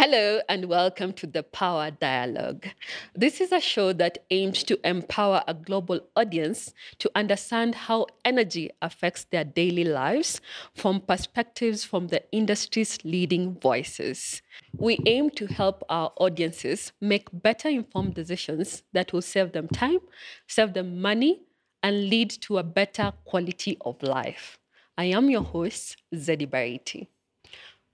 Hello, and welcome to the Power Dialogue. This is a show that aims to empower a global audience to understand how energy affects their daily lives from perspectives from the industry's leading voices. We aim to help our audiences make better informed decisions that will save them time, save them money, and lead to a better quality of life. I am your host, Zedi Bariti.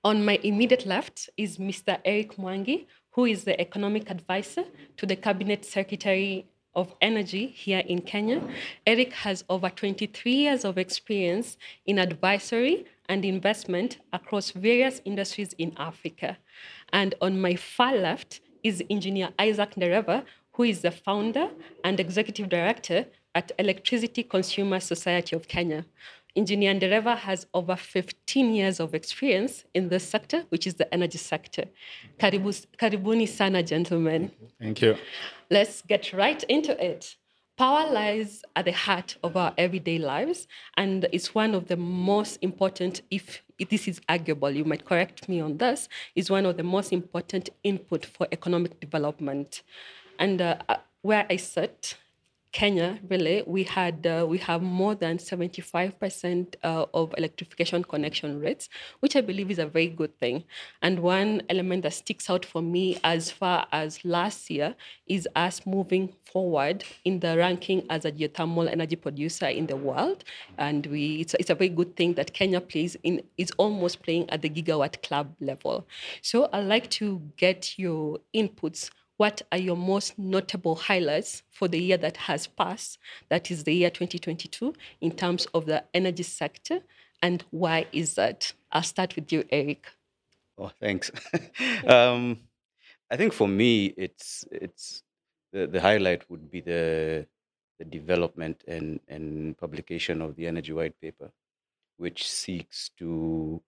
On my immediate left is Mr. Eric Mwangi, who is the economic advisor to the Cabinet Secretary of Energy here in Kenya. Eric has over 23 years of experience in advisory and investment across various industries in Africa. And on my far left is Engineer Isaac Ndereva, who is the founder and executive director at Electricity Consumer Society of Kenya. Engineer Ndereva has over 15 years of experience in this sector, which is the energy sector. Karibu, karibuni sana, gentlemen. Thank you. Let's get right into it. Power lies at the heart of our everyday lives, and it's one of the most important, if this is arguable, you might correct me on this, is one of the most important input for economic development. And uh, where I sit, Kenya, really, we had uh, we have more than 75% uh, of electrification connection rates, which I believe is a very good thing. And one element that sticks out for me as far as last year is us moving forward in the ranking as a geothermal energy producer in the world. And we it's, it's a very good thing that Kenya plays in is almost playing at the gigawatt club level. So I'd like to get your inputs what are your most notable highlights for the year that has passed, that is the year 2022, in terms of the energy sector, and why is that? I'll start with you, Eric. Oh, thanks. um, I think for me, it's it's the, the highlight would be the the development and, and publication of the energy white paper, which seeks to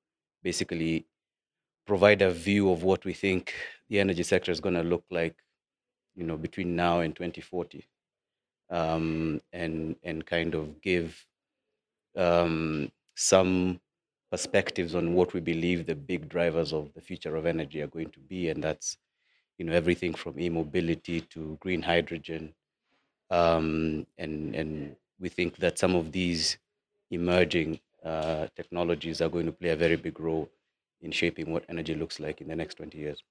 basically provide a view of what we think the energy sector is going to look like, you know, between now and 2040, um, and and kind of give um, some perspectives on what we believe the big drivers of the future of energy are going to be, and that's you know everything from e-mobility to green hydrogen, um, and and we think that some of these emerging uh, technologies are going to play a very big role in shaping what energy looks like in the next 20 years.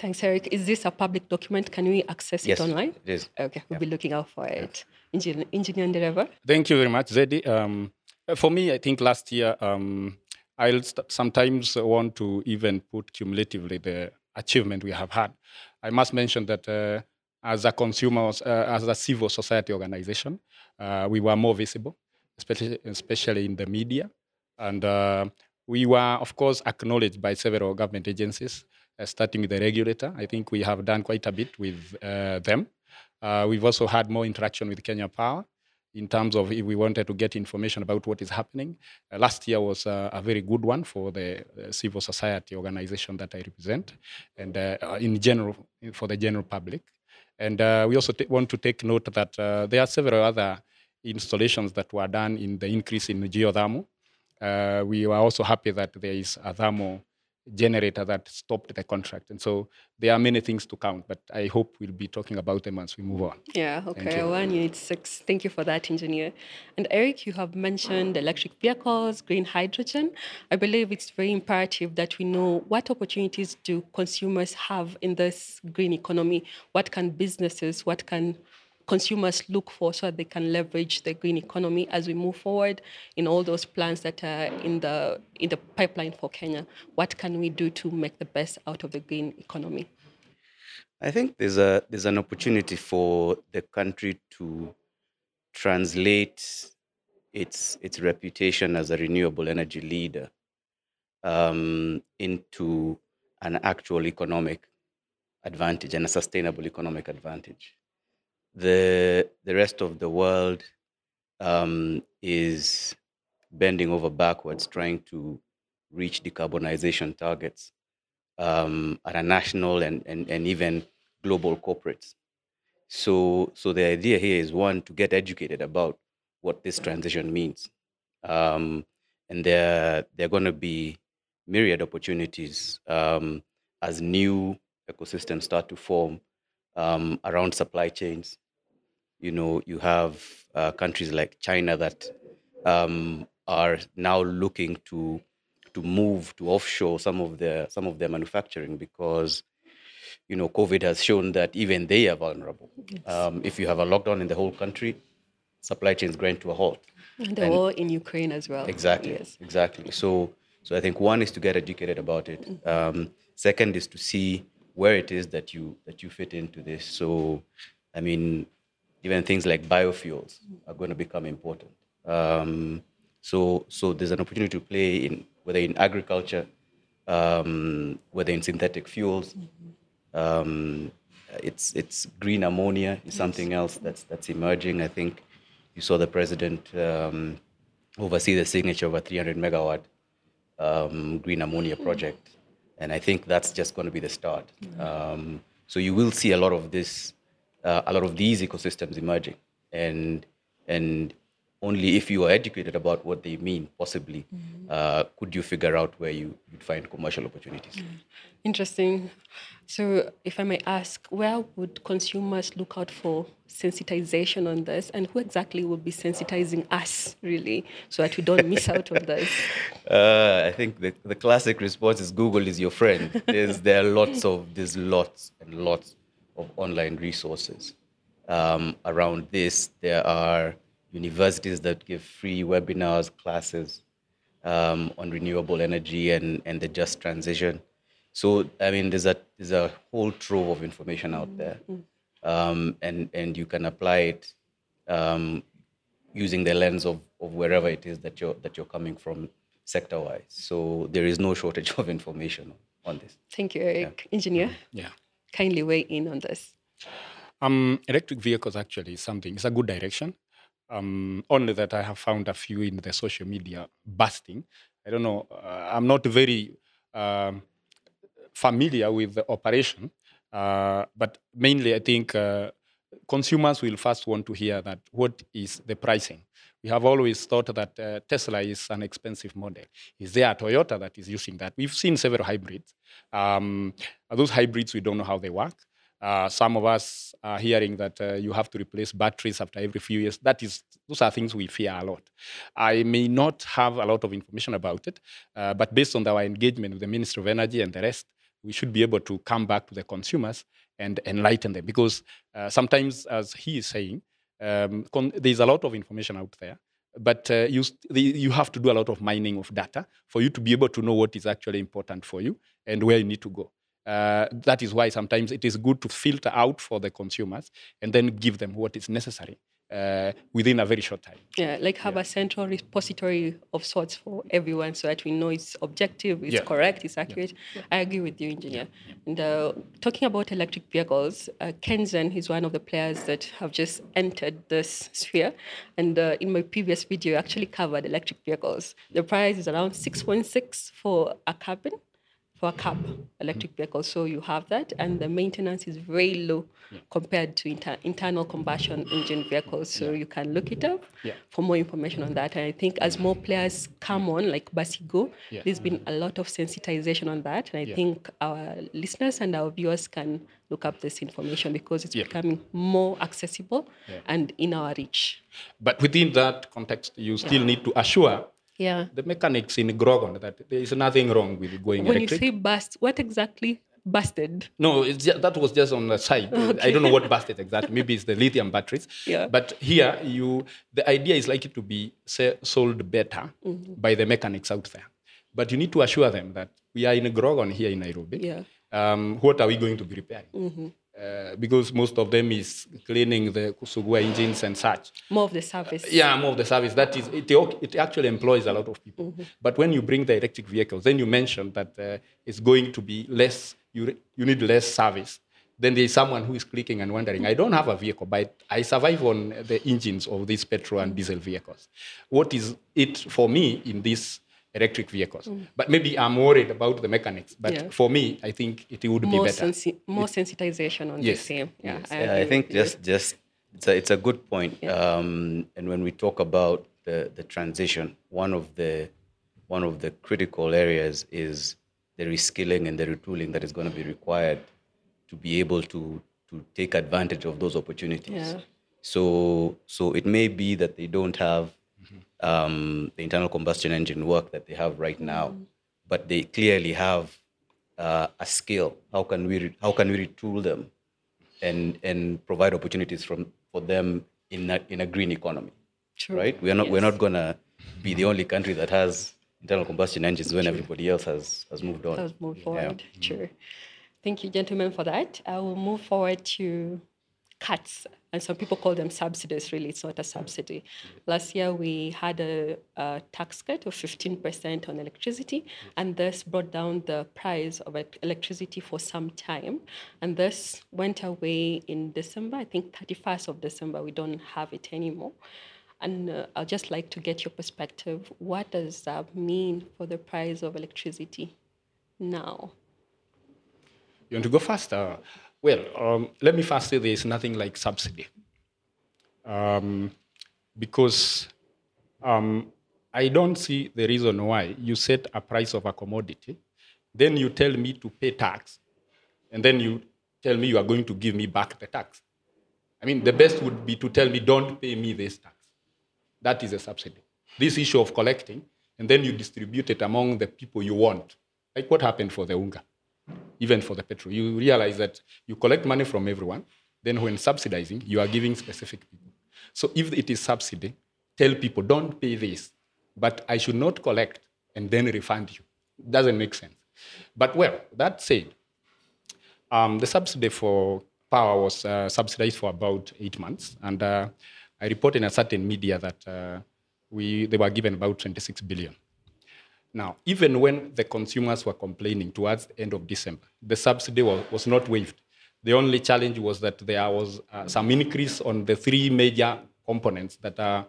Thanks, Eric. Is this a public document? Can we access Yes, it online? it is. Okay, we'll Yeah. be looking out for it. Engineer, Engineer Ndereva? Thank you very much, Zedi. Um, for me, I think last year, um, I'll st- sometimes want to even put cumulatively the achievement we have had. I must mention that uh, as a consumer, uh, as a civil society organization, uh, we were more visible, especially, especially in the media. And uh, we were, of course, acknowledged by several government agencies, uh, starting with the regulator. I think we have done quite a bit with uh, them. Uh, we've also had more interaction with Kenya Power in terms of if we wanted to get information about what is happening. Uh, last year was uh, a very good one for the uh, civil society organization that I represent, and uh, uh, in general for the general public. And uh, we also ta- want to take note that uh, there are several other installations that were done in the increase in geothermal. Uh, we were also happy that there is a thermal generator that stopped the contract. And so there are many things to count, but I hope we'll be talking about them as we move on. Yeah, okay. you. One unit six. Thank you for that, engineer. And Eric, you have mentioned electric vehicles, green hydrogen. I believe it's very imperative that we know what opportunities do consumers have in this green economy. What can businesses, what can consumers look for so that they can leverage the green economy as we move forward in all those plans that are in the in the pipeline for Kenya. What can we do to make the best out of the green economy? I think there's a there's an opportunity for the country to translate its its reputation as a renewable energy leader um, into an actual economic advantage and a sustainable economic advantage. The the rest of the world um, is bending over backwards trying to reach decarbonization targets um, at a national and, and, and even global corporates. So, so the idea here is one to get educated about what this transition means, um, and there there are going to be myriad opportunities um, as new ecosystems start to form um, around supply chains. You know, you have uh, countries like China that um, are now looking to to move to offshore some of their some of their manufacturing because you know COVID has shown that even they are vulnerable. Um, if you have a lockdown in the whole country, supply chains grind to a halt. And the war in Ukraine as well. Exactly. Yes. Exactly. So, so I think one is to get educated about it. Um, second is to see where it is that you that you fit into this. So, I mean, even things like biofuels are going to become important. Um, so, so there's an opportunity to play in whether in agriculture, um, whether in synthetic fuels. Um, it's it's green ammonia is something else that's that's emerging. I think you saw the president um, oversee the signature of a 300 megawatt um, green ammonia project, and I think that's just going to be the start. Um, so you will see a lot of this, uh, a lot of these ecosystems emerging, and and only if you are educated about what they mean, possibly, uh, could you figure out where you you'd find commercial opportunities. Interesting. So, if I may ask, where would consumers look out for sensitization on this, and who exactly will be sensitizing us, really, so that we don't miss out on this? Uh, I think the, the classic response is Google is your friend. There's, there are lots of there's lots and lots of online resources um, around this. There are universities that give free webinars, classes um, on renewable energy and, and the just transition. So I mean, there's a there's a whole trove of information out there, um, and and you can apply it um, using the lens of, of wherever it is that you're that you're coming from sector wise. So there is no shortage of information on this. Thank you, Eric. Engineer, Yeah. kindly weigh in on this. Um, electric vehicles actually is something. It's a good direction. Um, only that I have found a few in the social media busting. I don't know. Uh, I'm not very um, familiar with the operation, uh, but mainly I think uh, consumers will first want to hear that what is the pricing. We have always thought that uh, Tesla is an expensive model. Is there a Toyota that is using that? We've seen several hybrids. Um, those hybrids, we don't know how they work. Uh, some of us are hearing that uh, you have to replace batteries after every few years. That is, those are things we fear a lot. I may not have a lot of information about it, uh, but based on our engagement with the Ministry of Energy and the rest, we should be able to come back to the consumers and enlighten them. Because uh, sometimes, as he is saying, um, there's a lot of information out there, but uh, you, you have to do a lot of mining of data for you to be able to know what is actually important for you and where you need to go. Uh, that is why sometimes it is good to filter out for the consumers and then give them what is necessary uh, within a very short time. Yeah, like have a central repository of sorts for everyone so that we know it's objective, it's Yeah. correct, it's accurate. I agree with you, engineer. And uh, talking about electric vehicles, uh, Kenzen is one of the players that have just entered this sphere. And uh, in my previous video, I actually covered electric vehicles. The price is around 6.6 for a cabin for a cab electric vehicle. So you have that, and the maintenance is very low compared to inter- internal combustion engine vehicles. So you can look it up Yeah. for more information on that. And I think as more players come on, like Basigo, Yeah. there's been a lot of sensitization on that. And I Yeah. think our listeners and our viewers can look up this information because it's Yeah. becoming more accessible Yeah. and in our reach. But within that context, you still need to assure Yeah. the mechanics in Grogon that there is nothing wrong with going When electric. you say bust, what exactly busted? No, it's ju- that was just on the side. I don't know what busted exactly. Maybe it's the lithium batteries. Yeah. But here, you the idea is likely to be sold better Mm-hmm. by the mechanics out there. But you need to assure them that we are in Grogon here in Nairobi. Yeah. Um, what are we going to be repairing? Uh, because most of them is cleaning the Kusugua engines and such. More of the service. Yeah, more of the service. That is, it, it actually employs a lot of people. But when you bring the electric vehicles, then you mentioned that uh, it's going to be less, you, re- you need less service. Then there is someone who is clicking and wondering, I don't have a vehicle, but I survive on the engines of these petrol and diesel vehicles. What is it for me in these electric vehicles? But maybe I'm worried about the mechanics. But Yeah. for me, I think it would more, be better. sensi- more sensitization on Yes. the same. Yeah, Yes. I, Yeah, I think with you. just just it's a it's a good point. Um, and when we talk about the the transition, one of the one of the critical areas is the reskilling and the retooling that is going to be required to be able to to take advantage of those opportunities. Yeah. So so it may be that they don't have um, the internal combustion engine work that they have right now, but they clearly have uh, a skill. How can we re- how can we retool them and and provide opportunities from for them in a, in a green economy? True. Right? We're not we're not gonna be the only country that has internal combustion engines when everybody else has has moved on. Let's move Yeah. forward. Sure. Thank you, gentlemen, for that. I will move forward to cuts, and some people call them subsidies. Really, it's not a subsidy. Last year, we had a, a tax cut of 15% on electricity, and this brought down the price of electricity for some time. And this went away in December, I think 31st of December. We don't have it anymore. And uh, I'd just like to get your perspective. What does that mean for the price of electricity now? You want to go first? Well, um, let me first say there is nothing like subsidy. Um, because um, I don't see the reason why you set a price of a commodity, then you tell me to pay tax, and then you tell me you are going to give me back the tax. I mean, the best would be to tell me, don't pay me this tax. That is a subsidy. This issue of collecting, and then you distribute it among the people you want. Like what happened for the UNGA, even for the petrol. You realize that you collect money from everyone, then when subsidizing, you are giving specific people. So if it is subsidy, tell people, don't pay this, but I should not collect and then refund you. It Doesn't make sense. But well, that said, um, the subsidy for power was uh, subsidized for about eight months, and uh, I reported in a certain media that uh, we they were given about 26 billion. Now, even when the consumers were complaining towards the end of December, the subsidy was, was not waived. The only challenge was that there was uh, some increase on the three major components that are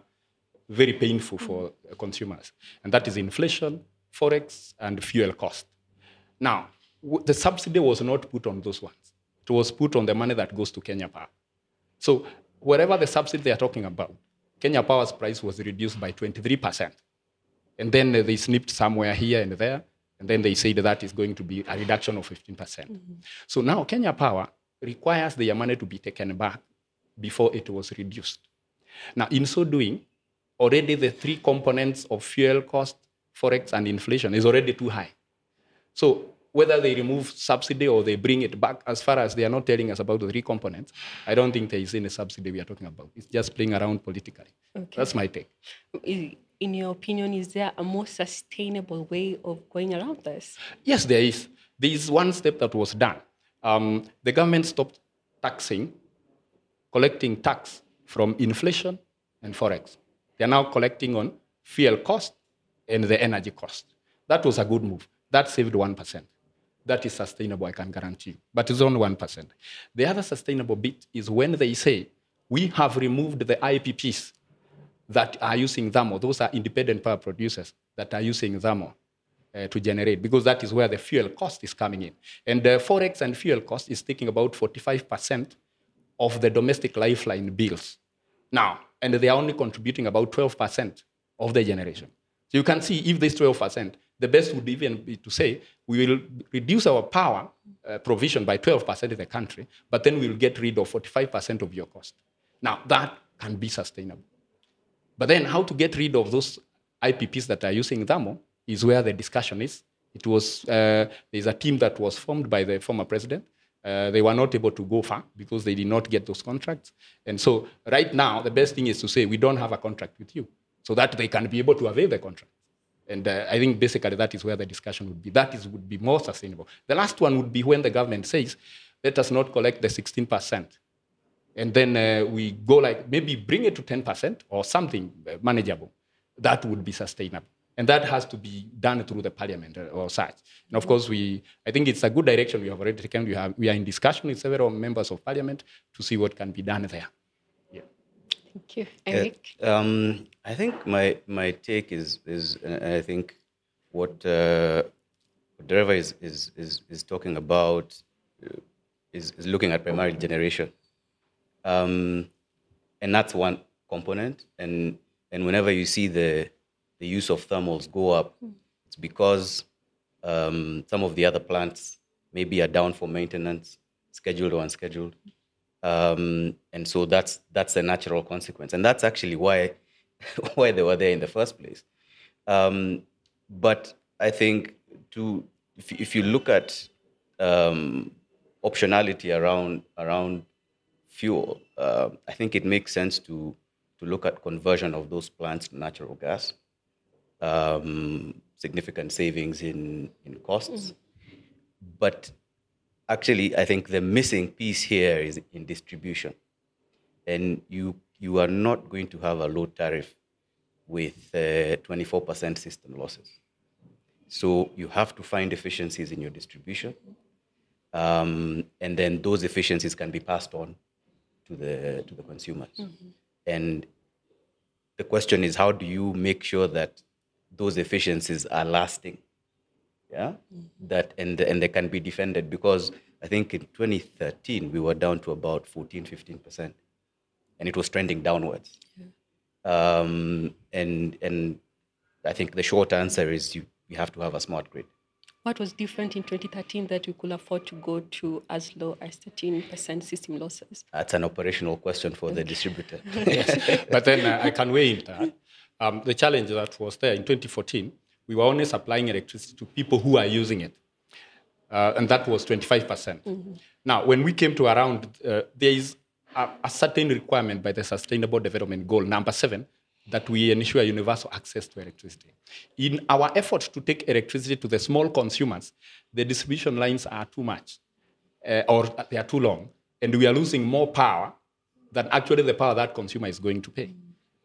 very painful for consumers, and that is inflation, forex, and fuel cost. Now, the subsidy was not put on those ones. It was put on the money that goes to Kenya Power. So whatever the subsidy they are talking about, Kenya Power's price was reduced by 23%. And then they snipped somewhere here and there, and then they said that is going to be a reduction of 15%. percent mm-hmm. So now Kenya Power requires their money to be taken back before it was reduced. Now, in so doing, already the three components of fuel cost, forex, and inflation is already too high. So whether they remove subsidy or they bring it back, as far as they are not telling us about the three components, I don't think there is any subsidy we are talking about. It's just playing around politically. Okay. That's my take. In your opinion, is there a more sustainable way of going around this? Yes, there is. There is one step that was done. Um, the government stopped taxing, collecting tax from inflation and forex. They are now collecting on fuel cost and the energy cost. That was a good move. That saved 1%. That is sustainable, I can guarantee you. But it's only 1%. The other sustainable bit is when they say, we have removed the IPPs that are using thermal. Those are independent power producers that are using thermal uh, to generate because that is where the fuel cost is coming in. And the forex and fuel cost is taking about 45% of the domestic lifeline bills now, and they are only contributing about 12% of the generation. So you can see if this 12%, the best would even be to say we will reduce our power uh, provision by 12% in the country, but then we will get rid of 45% of your cost. Now, that can be sustainable. But then, how to get rid of those IPPs that are using thermal is where the discussion is. It was uh, there's a team that was formed by the former president. Uh, they were not able to go far because they did not get those contracts. And so, right now, the best thing is to say we don't have a contract with you, so that they can be able to avail the contract. And uh, I think basically that is where the discussion would be. That is would be more sustainable. The last one would be when the government says, "Let us not collect the 16 percent." And then uh, we go like maybe bring it to 10% or something uh, manageable that would be sustainable and that has to be done through the parliament uh, or such and of course we i think it's a good direction we have already taken we, have, we are in discussion with several members of parliament to see what can be done there yeah. Thank you. Yeah, Eric? Um, I think my my take is is and I think what uh, what Dereva is, is is is talking about uh, is, is looking at primary generation, um, and that's one component. And and whenever you see the the use of thermals go up, it's because Um, some of the other plants maybe are down for maintenance, scheduled or unscheduled. Um, and so that's that's a natural consequence, and that's actually why why they were there in the first place. Um, but I think to if, if you look at um, optionality around around fuel, uh, I think it makes sense to to look at conversion of those plants to natural gas. Um, significant savings in in costs, but actually, I think the missing piece here is in distribution, and you you are not going to have a low tariff with uh, 24% system losses. So you have to find efficiencies in your distribution, um, and then those efficiencies can be passed on to the to the consumers. And the question is, how do you make sure that those efficiencies are lasting? Yeah, that and and they can be defended because I think in 2013 we were down to about 14, 15 percent, and it was trending downwards. Um, and and I think the short answer is you you have to have a smart grid. What was different in 2013 that we could afford to go to as low as 13% system losses? That's an operational question for the distributor. yes. But then uh, I can weigh in that. Um, the challenge that was there in 2014, we were only supplying electricity to people who are using it. Uh, and that was 25%. percent Now, when we came to around, uh, there is a, a certain requirement by the Sustainable Development Goal, number seven, that we ensure universal access to electricity. In our effort to take electricity to the small consumers, the distribution lines are too much uh, or they are too long, and we are losing more power than actually the power that consumer is going to pay.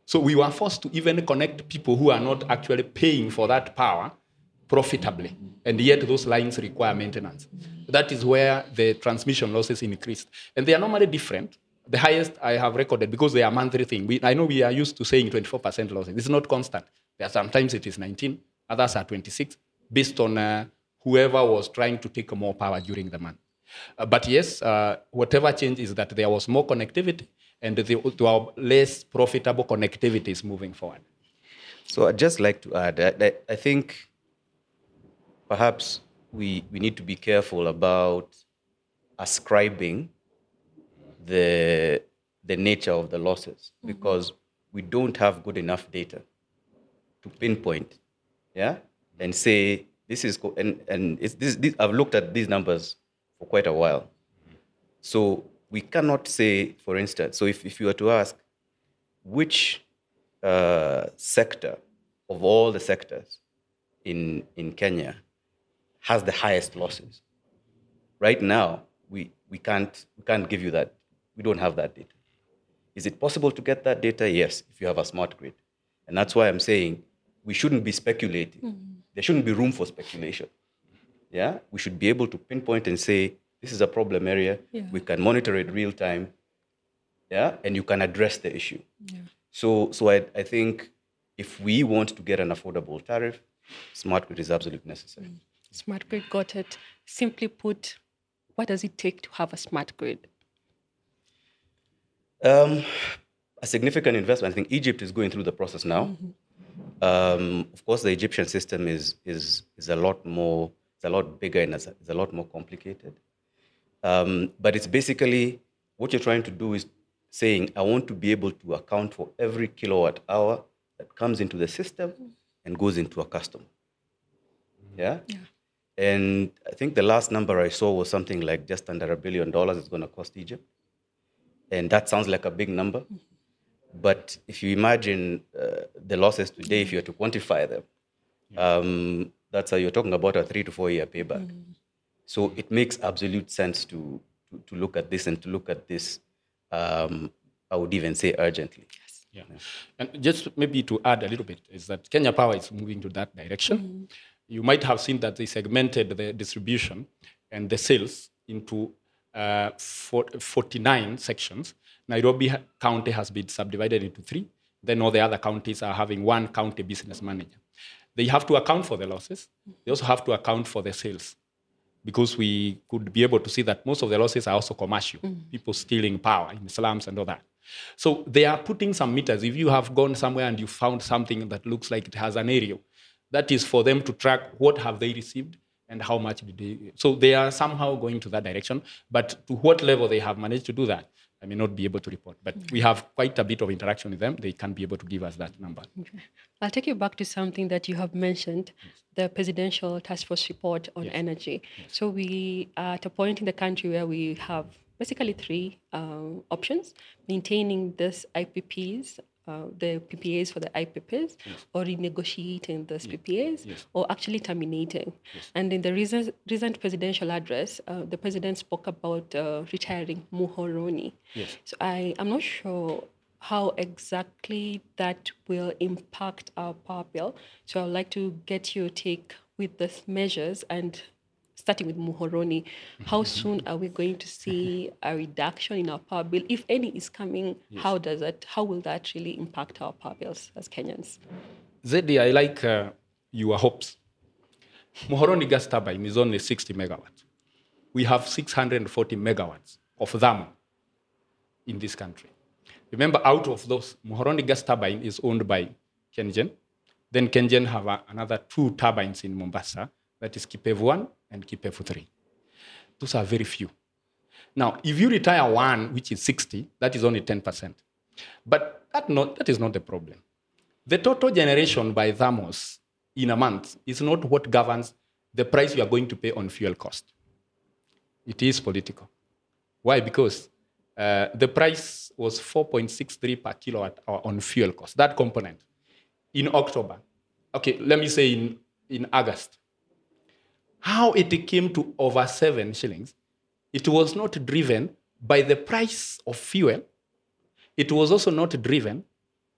So we were forced to even connect people who are not actually paying for that power profitably, and yet those lines require maintenance. That is where the transmission losses increased, and they are normally different. The highest I have recorded because they are monthly thing. We, I know we are used to saying 24% losses. It's not constant. There sometimes it is 19, others are 26, based on uh, whoever was trying to take more power during the month. Uh, but yes, uh, whatever change is that there was more connectivity and there were less profitable connectivities moving forward. So I'd just like to add, I, I think perhaps we, we need to be careful about ascribing the, the nature of the losses because we don't have good enough data to pinpoint, yeah, and say this is co- and and it's this, this. I've looked at these numbers for quite a while, so we cannot say, for instance, so if, if you were to ask which uh, sector of all the sectors in in Kenya has the highest losses, right now we we can't we can't give you that. We don't have that data. Is it possible to get that data? Yes, if you have a smart grid. And that's why I'm saying we shouldn't be speculating. Mm-hmm. There shouldn't be room for speculation. Yeah? We should be able to pinpoint and say, this is a problem area. Yeah. We can monitor it real time. Yeah? And you can address the issue. Yeah. So, so I, I think if we want to get an affordable tariff, smart grid is absolutely necessary. Mm. Smart grid got it. Simply put, what does it take to have a smart grid? Um, a significant investment. I think Egypt is going through the process now. Um, of course, the Egyptian system is is is a lot more, it's a lot bigger and it's a, it's a lot more complicated. Um, but it's basically what you're trying to do is saying, I want to be able to account for every kilowatt hour that comes into the system and goes into a customer. Yeah. Yeah. And I think the last number I saw was something like just under a billion dollars it's going to cost Egypt. And that sounds like a big number. But if you imagine uh, the losses today, if you were to quantify them, um, that's how you're talking about a three to four year payback. So it makes absolute sense to, to, to look at this and to look at this, um, I would even say urgently. Yeah. And just maybe to add a little bit is that Kenya Power is moving to that direction. You might have seen that they segmented the distribution and the sales into uh, four- 49 sections. Nairobi County has been subdivided into three. Then all the other counties are having one county business manager. They have to account for the losses. They also have to account for the sales because we could be able to see that most of the losses are also commercial, people stealing power in slums and all that. So they are putting some meters. If you have gone somewhere and you found something that looks like it has an aerial, that is for them to track what have they received and how much did they. So they are somehow going to that direction, but to what level they have managed to do that, I may not be able to report. But we have quite a bit of interaction with them. They can be able to give us that number. Okay. I'll take you back to something that you have mentioned the presidential task force report on energy. So, we are at a point in the country where we have basically three um, options maintaining this IPPs. Uh, the PPAs for the IPPs, or renegotiating those PPAs, or actually terminating. And in the recent, recent presidential address, uh, the president spoke about uh, retiring Muhoroni. So I am not sure how exactly that will impact our power bill. So I'd like to get your take with these measures and starting with Muhoroni, how soon are we going to see a reduction in our power bill? If any is coming, how does that, how will that really impact our power bills as Kenyans? Zedi, I like uh, your hopes. Muhoroni gas turbine is only 60 megawatts. We have 640 megawatts of thermal in this country. Remember, out of those, Muhoroni gas turbine is owned by Kengen. Then Kengen have a- another two turbines in Mombasa, that is Kipevu 1 and Kipevu 3. Those are very few. Now, if you retire one, which is 60, that is only 10%. But that, not, that is not the problem. The total generation by thermos in a month is not what governs the price you are going to pay on fuel cost. It is political. Why? Because uh, the price was 4.63 per kilowatt hour on fuel cost, that component. In October, okay, let me say in, in August, how it came to over seven shillings, it was not driven by the price of fuel. It was also not driven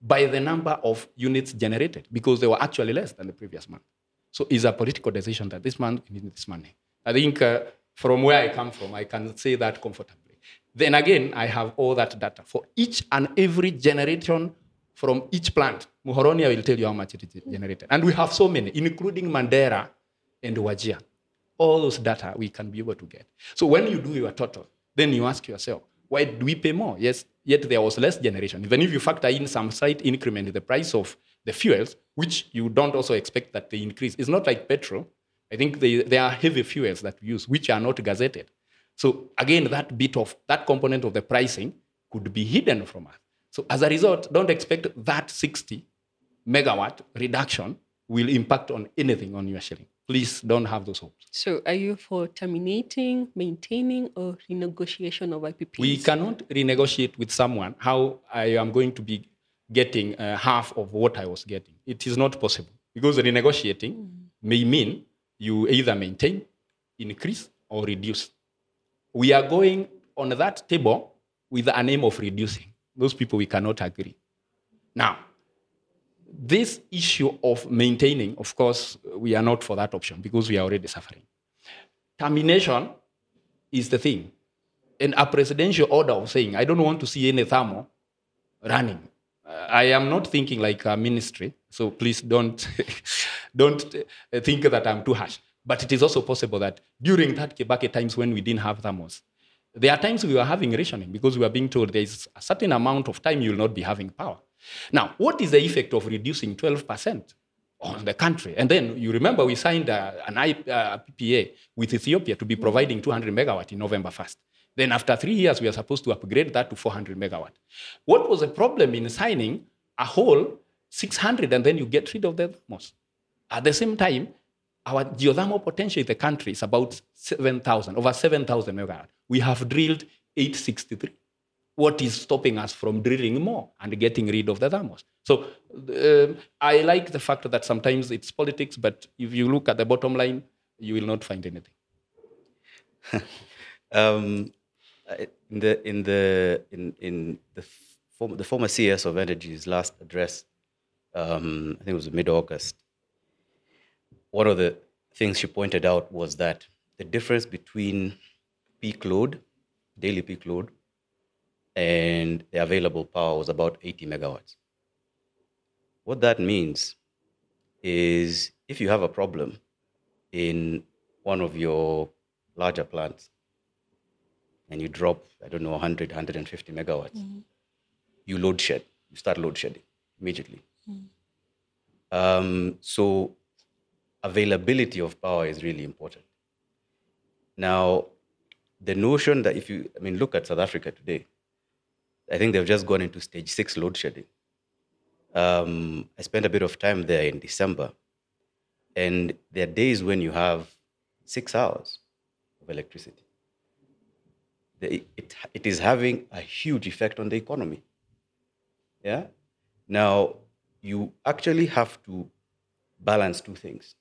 by the number of units generated because they were actually less than the previous month. So it's a political decision that this month we need this money. I think uh, from where I come from, I can say that comfortably. Then again, I have all that data for each and every generation from each plant. Muhoroni, I will tell you how much it is generated. And we have so many, including Mandera and Wajir. All those data we can be able to get. So when you do your total, then you ask yourself, why do we pay more? Yes, yet there was less generation. Even if you factor in some slight increment in the price of the fuels, which you don't also expect that they increase. It's not like petrol. I think they, there are heavy fuels that we use, which are not gazetted. So again, that bit of that component of the pricing could be hidden from us. So as a result, don't expect that 60 megawatt reduction will impact on anything on your shilling. Please don't have those hopes. So are you for terminating, maintaining, or renegotiation of IPPs? We cannot renegotiate with someone how I am going to be getting uh, half of what I was getting. It is not possible because renegotiating may mean you either maintain, increase, or reduce. We are going on that table with an aim of reducing. Those people we cannot agree. Now, this issue of maintaining, of course, we are not for that option because we are already suffering. Termination is the thing. And a presidential order of saying, I don't want to see any thermal running. I am not thinking like a ministry, so please don't, don't think that I'm too harsh. But it is also possible that during that Kibaki times when we didn't have thermals, there are times we were having rationing because we were being told there is a certain amount of time you will not be having power. Now, what is the effect of reducing 12% on the country? And then you remember we signed uh, an I, uh, PPA with Ethiopia to be providing 200 megawatt in November 1st. Then after three years, we are supposed to upgrade that to 400 megawatt. What was the problem in signing a whole 600 and then you get rid of the most? At the same time, our geothermal potential in the country is about 7,000, over 7,000 megawatt. We have drilled 863. What is stopping us from drilling more and getting rid of the thermals? So um I like the fact that sometimes it's politics, but if you look at the bottom line, you will not find anything. Um, in the in the in in the former, the former CS of Energy's last address, um, I think it was mid-August. One of the things she pointed out was that the difference between peak load, daily peak load, and the available power was about 80 megawatts. What that means is if you have a problem in one of your larger plants and you drop, I don't know, 100, 150 megawatts, you load shed, you start load shedding immediately. Um, so availability of power is really important. Now, the notion that if you, I mean, look at South Africa today, I think they've just gone into stage six load shedding. Um, I spent a bit of time there in December, and there are days when you have six hours of electricity. It, it is having a huge effect on the economy. Yeah. Now, you actually have to balance two things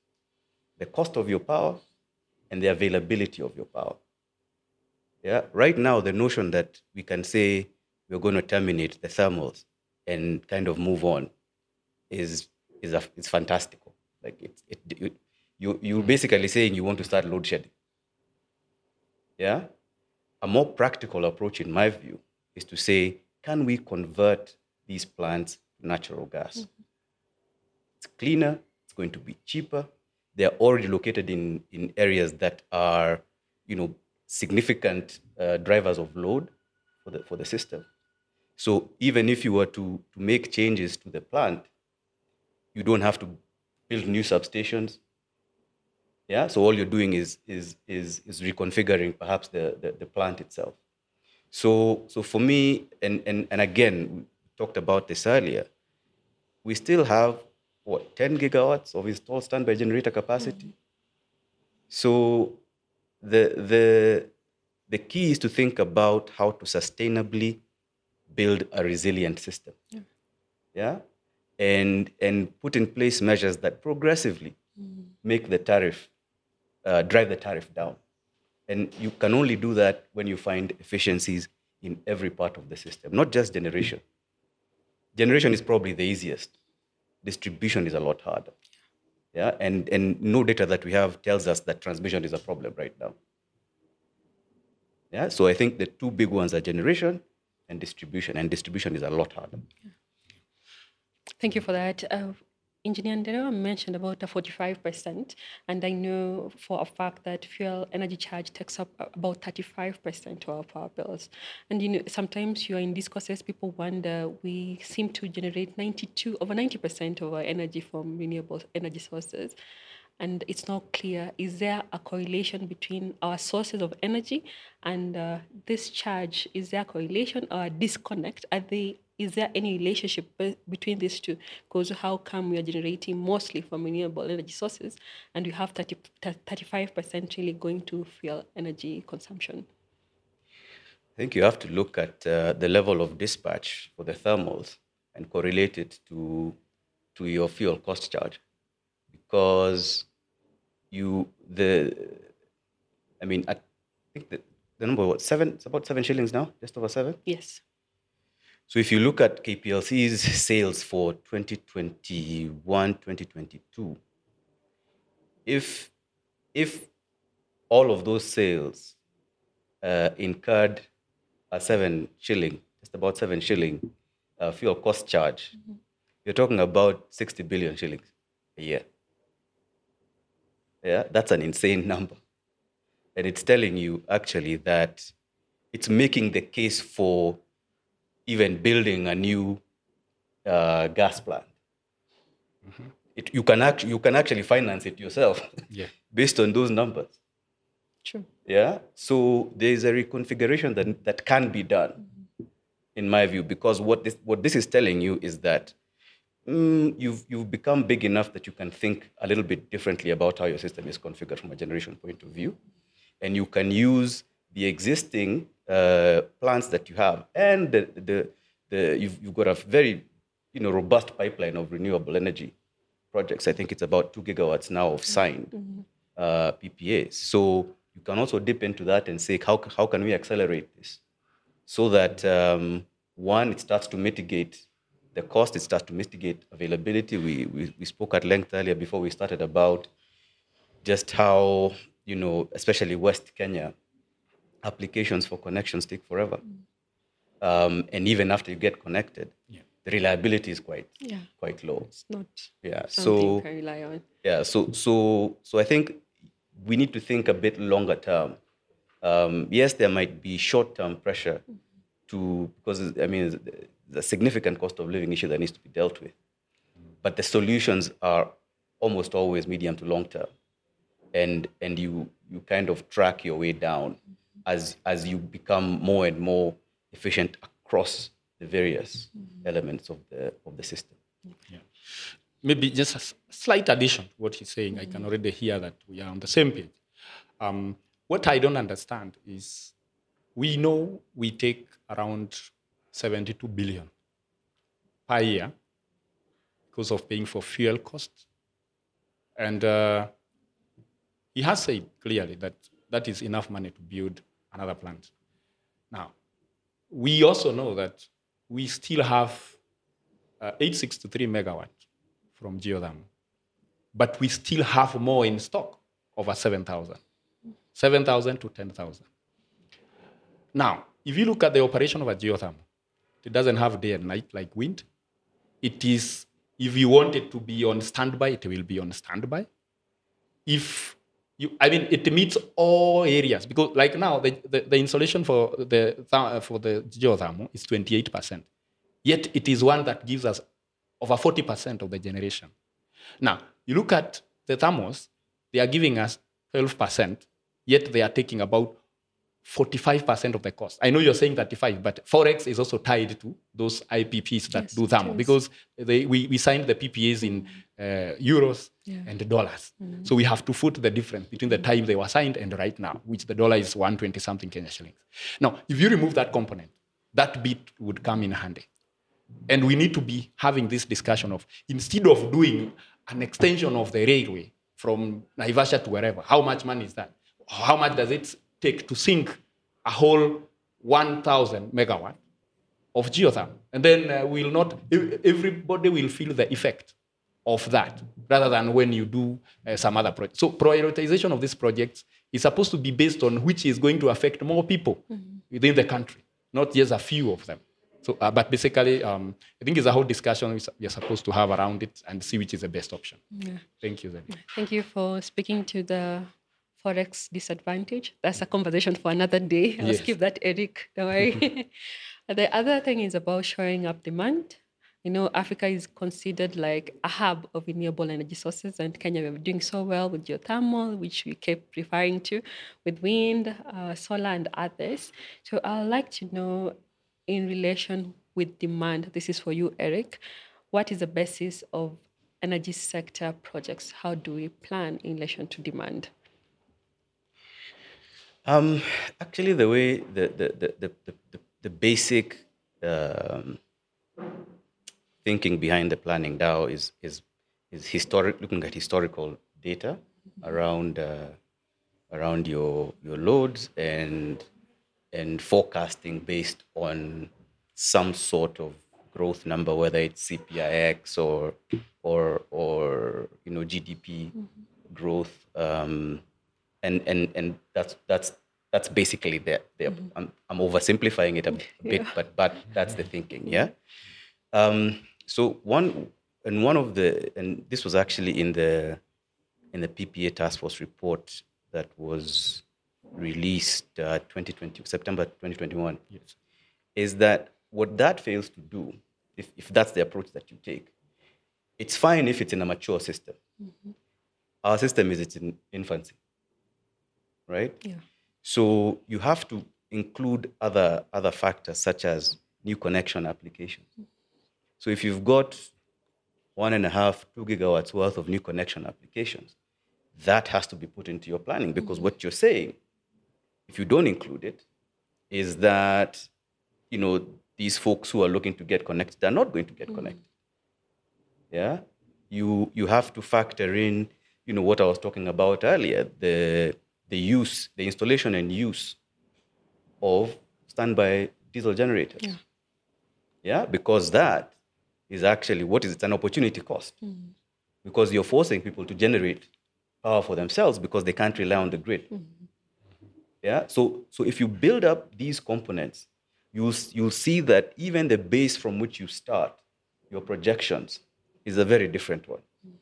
the cost of your power and the availability of your power. Yeah. Right now, the notion that we can say we're going to terminate the thermals and kind of move on is is a, is fantastical. Like it, it, it you you're basically saying you want to start load shedding. Yeah. A more practical approach, in my view, is to say, can we convert these plants to natural gas? Mm-hmm. It's cleaner. It's going to be cheaper. They're already located in in areas that are, you know, significant uh, drivers of load for the for the system. So even if you were to, to make changes to the plant, you don't have to build new substations. Yeah, so all you're doing is is is, is reconfiguring perhaps the, the, the plant itself. So so for me, and, and and again, we talked about this earlier, we still have what 10 gigawatts of installed standby generator capacity. Mm-hmm. So the the the key is to think about how to sustainably build a resilient system. Yeah. yeah? And, and put in place measures that progressively mm. make the tariff, uh, drive the tariff down. And you can only do that when you find efficiencies in every part of the system, not just generation. Generation is probably the easiest. Distribution is a lot harder. Yeah, and, and no data that we have tells us that transmission is a problem right now. Yeah, so I think the two big ones are generation and distribution, and distribution is a lot harder. Thank you for that. Uh, Engineer Ndero mentioned about a 45%, and I know for a fact that fuel energy charge takes up about 35% to our power bills. And you know, sometimes you're in discourses, people wonder, we seem to generate 92, over 90% of our energy from renewable energy sources and it's not clear is there a correlation between our sources of energy and uh, this charge? Is there a correlation or a disconnect? Are they is there any relationship between these two? Because how come we are generating mostly from renewable energy sources and we have 30, 35% really going to fuel energy consumption? I think you have to look at uh, the level of dispatch for the thermals and correlate it to to your fuel cost charge. Because you the I mean I think the, the number what seven it's about seven shillings now, just over seven. Yes. So if you look at KPLC's sales for 2021, 2022, if if all of those sales uh, incurred a seven shilling, just about seven shilling uh, fuel cost charge, mm-hmm. you're talking about 60 billion shillings a year. Yeah, that's an insane number. And it's telling you actually that it's making the case for even building a new uh, gas plant. Mm-hmm. It, you, can act, you can actually finance it yourself yeah. based on those numbers. True. Yeah. So there is a reconfiguration that, that can be done, mm-hmm. in my view, because what this, what this is telling you is that mm, you've, you've become big enough that you can think a little bit differently about how your system is configured from a generation point of view. And you can use the existing uh, plants that you have and the, the, the, you've, you've got a very you know, robust pipeline of renewable energy projects. I think it's about two gigawatts now of signed mm-hmm. uh, PPAs. So you can also dip into that and say, how, how can we accelerate this? So that um, one, it starts to mitigate the cost, it starts to mitigate availability. We, we, we spoke at length earlier before we started about just how, you know, especially West Kenya, applications for connections take forever. Um, and even after you get connected, yeah. the reliability is quite yeah. quite low. It's not yeah. so can rely on. Yeah. So so so I think we need to think a bit longer term. Um, yes, there might be short term pressure mm-hmm. to because I mean the significant cost of living issue that needs to be dealt with. But the solutions are almost always medium to long term, and and you you kind of track your way down as as you become more and more efficient across the various elements of the of the system. maybe just a slight addition to what he's saying. I can already hear that we are on the same page. Um, what I don't understand is we know we take around 72 billion per year because of paying for fuel costs. And uh, he has said clearly that that is enough money to build another plant. Now, we also know that we still have uh, 863 megawatt from geothermal, but we still have more in stock, over 7,000, 7,000 to 10,000. Now, if you look at the operation of a geothermal, it doesn't have day and night like wind. It is, if you want it to be on standby, it will be on standby. If you, I mean, it meets all areas because, like now, the, the, the insulation for the for the geothermal is 28%. Yet it is one that gives us over 40% of the generation. Now, you look at the thermals, they are giving us 12%, yet they are taking about 45% of the cost. I know you're saying 35, but Forex is also tied to those IPPs that Yes, do thermal because they, we, we signed the PPAs in uh, euros Yeah. and dollars. So we have to foot the difference between the time they were signed and right now, which the dollar is 120 something Kenya shillings. Now, if you remove that component, that bit would come in handy. And we need to be having this discussion of instead of doing an extension of the railway from Naivasha to wherever, how much money is that? How much does it take to sink a whole 1,000 megawatt of geothermal? And then uh, we'll not, everybody will feel the effect of that rather than when you do uh, some other project. So prioritization of these projects is supposed to be based on which is going to affect more people within the country, not just a few of them. So, uh, but basically, um, I think it's a whole discussion we're supposed to have around it and see which is the best option. Yeah. Thank you, Zedi. Thank you for speaking to the forex disadvantage. That's a conversation for another day. I'll Yes. skip that, Eric. Don't worry. the other thing is about showing up demand. You know, Africa is considered like a hub of renewable energy sources, and Kenya we're doing so well with geothermal, which we kept referring to, with wind, uh, solar, and others. So I'd like to know, in relation with demand, this is for you, Eric. What is the basis of energy sector projects? How do we plan in relation to demand? Um, actually, the way the the the the, the, the, basic um, thinking behind the planning DAO is is is historic looking at historical data around uh, around your your loads and and forecasting based on some sort of growth number, whether it's CPIX or or or you know GDP growth, um, and and and that's that's that's basically the, the I'm, I'm oversimplifying it a bit, but but that's the thinking, yeah. Um, so one and one of the and this was actually in the in the PPA task force report that was released uh, 2020 September 2021 Yes. is that what that fails to do, if, if that's the approach that you take, it's fine if it's in a mature system. Our system is it's in infancy, right? Yeah. So you have to include other other factors such as new connection applications. So if you've got one and a half, two gigawatts worth of new connection applications, that has to be put into your planning because mm-hmm. what you're saying, if you don't include it, is that you know these folks who are looking to get connected are not going to get mm-hmm. connected. Yeah, you you have to factor in you know what I was talking about earlier the the use the installation and use of standby diesel generators. Yeah. Yeah, because that is actually what is it's an opportunity cost hmm. because you're forcing people to generate power for themselves because they can't rely on the grid. Hmm. Yeah. So so if you build up these components, you'll you'll see that even the base from which you start, your projections, is a very different one. Hmm.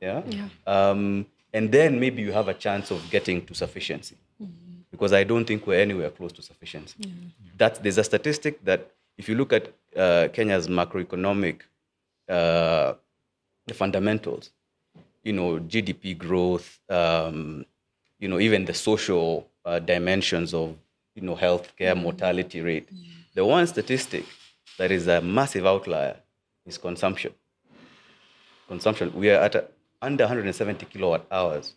Yeah. Yeah. Um, and then maybe you have a chance of getting to sufficiency, because I don't think we're anywhere close to sufficiency. That there's a statistic that if you look at uh, Kenya's macroeconomic uh, the fundamentals, you know, GDP growth, um, you know, even the social uh, dimensions of, you know, healthcare mortality rate. The one statistic that is a massive outlier is consumption. Consumption. We are at a, under 170 kilowatt hours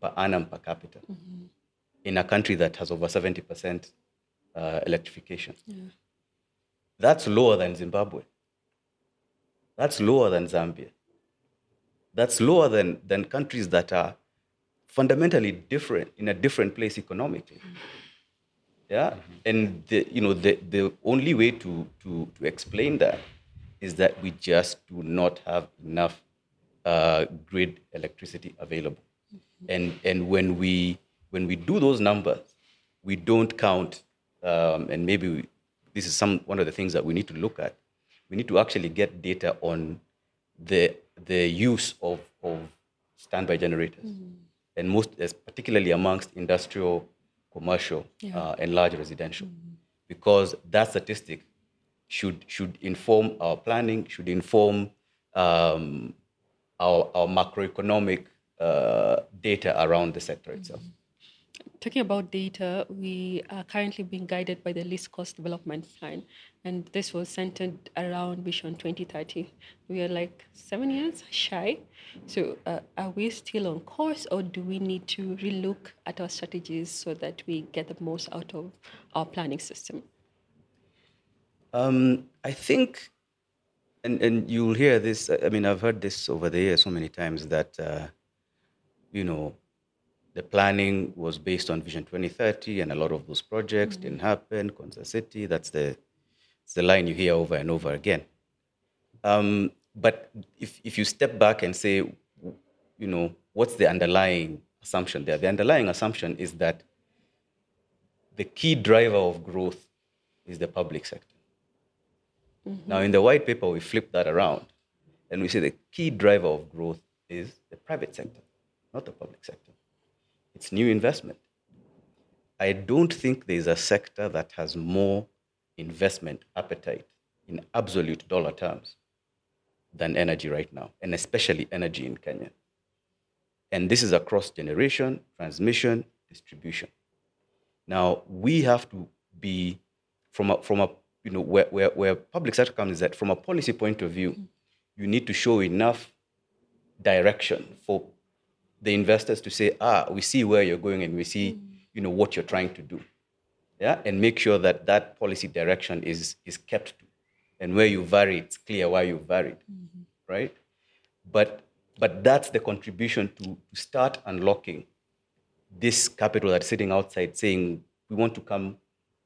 per annum per capita in a country that has over 70% uh, electrification. That's lower than Zimbabwe. That's lower than Zambia. That's lower than, than countries that are fundamentally different in a different place economically. Yeah, and the, you know the, the only way to, to to explain that is that we just do not have enough uh, grid electricity available, and and when we when we do those numbers, we don't count, um, and maybe we, this is some one of the things that we need to look at. We need to actually get data on the the use of of standby generators, and most, particularly amongst industrial, commercial, uh, and large residential, because that statistic should should inform our planning, should inform um, our our macroeconomic uh, data around the sector itself. Talking about data, we are currently being guided by the least cost development plan, and this was centered around Vision 2030. We are like seven years shy. So, uh, are we still on course, or do we need to relook at our strategies so that we get the most out of our planning system? Um, I think, and, and you'll hear this, I mean, I've heard this over the years so many times that, uh, you know, the planning was based on Vision 2030 and a lot of those projects didn't happen, Konza City, that's the, it's the line you hear over and over again. Um, but if, if you step back and say, you know, what's the underlying assumption there? The underlying assumption is that the key driver of growth is the public sector. Now, in the white paper, we flip that around and we say the key driver of growth is the private sector, not the public sector. It's new investment. I don't think there's a sector that has more investment appetite in absolute dollar terms than energy right now, and especially energy in Kenya. And this is across generation, transmission, distribution. Now we have to be from a from a you know where, where, where public sector comes is that from a policy point of view, you need to show enough direction for the investors to say, ah, we see where you're going and we see you know what you're trying to do. Yeah, and make sure that that policy direction is is kept to. And where you vary, it's clear why you varied, right? But but that's the contribution to, to start unlocking this capital that's sitting outside saying we want to come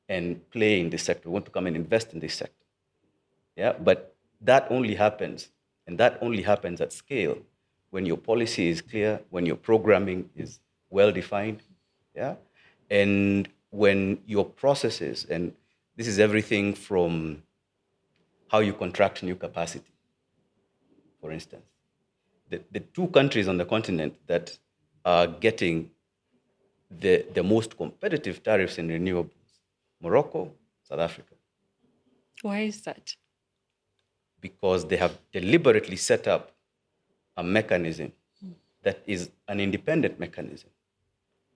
and play in this sector, want to come and invest in this sector. Yeah, but that only happens, and that only happens at scale when your policy is clear, when your programming is well defined, yeah, and when your processes, and this is everything from how you contract new capacity, for instance. The, the two countries on the continent that are getting the, the most competitive tariffs in renewables Morocco, South Africa, Why is that? because they have deliberately set up a mechanism that is an independent mechanism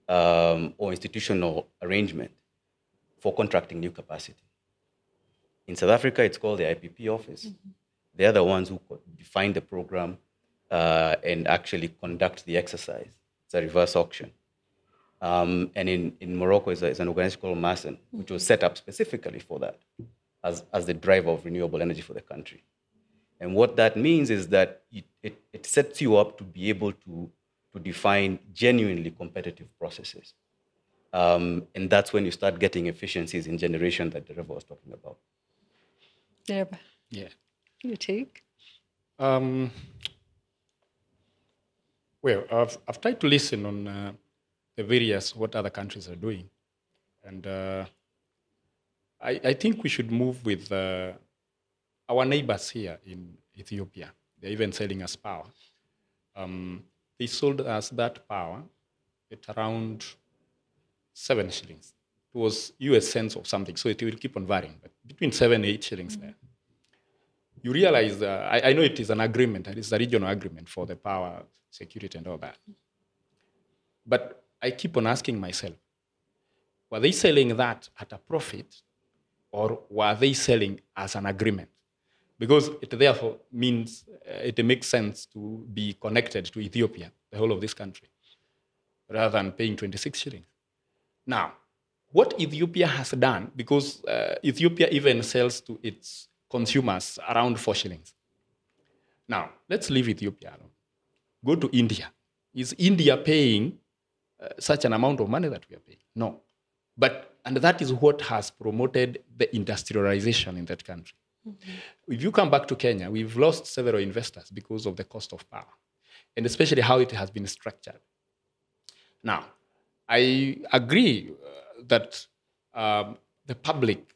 um, or institutional arrangement for contracting new capacity. In South Africa, it's called the IPP office. They're the ones who define the program uh, and actually conduct the exercise. It's a reverse auction. Um, and in, in Morocco, is an organization called Masen, which was set up specifically for that as, as the driver of renewable energy for the country. And what that means is that it, it, it sets you up to be able to, to define genuinely competitive processes. Um, and that's when you start getting efficiencies in generation that the Dereva was talking about. Ndereva, Yeah. you take? Um, well, I've, I've tried to listen on uh, the various what other countries are doing, and uh, I, I think we should move with uh, our neighbors here in Ethiopia. They're even selling us power. Um, they sold us that power at around seven shillings. It was US cents or something, so it will keep on varying, but between seven and eight shillings there. you realize, uh, I, I know it is an agreement, it's a regional agreement for the power, security, and all that. But I keep on asking myself, were they selling that at a profit or were they selling as an agreement? Because it therefore means uh, it makes sense to be connected to Ethiopia, the whole of this country, rather than paying 26 shillings. Now, what Ethiopia has done, because uh, Ethiopia even sells to its consumers around four shillings. Now, let's leave Ethiopia alone. Go to India. Is India paying uh, such an amount of money that we are paying? No. But, and that is what has promoted the industrialization in that country. Mm-hmm. If you come back to Kenya, we've lost several investors because of the cost of power, and especially how it has been structured. Now, I agree uh, that um, the public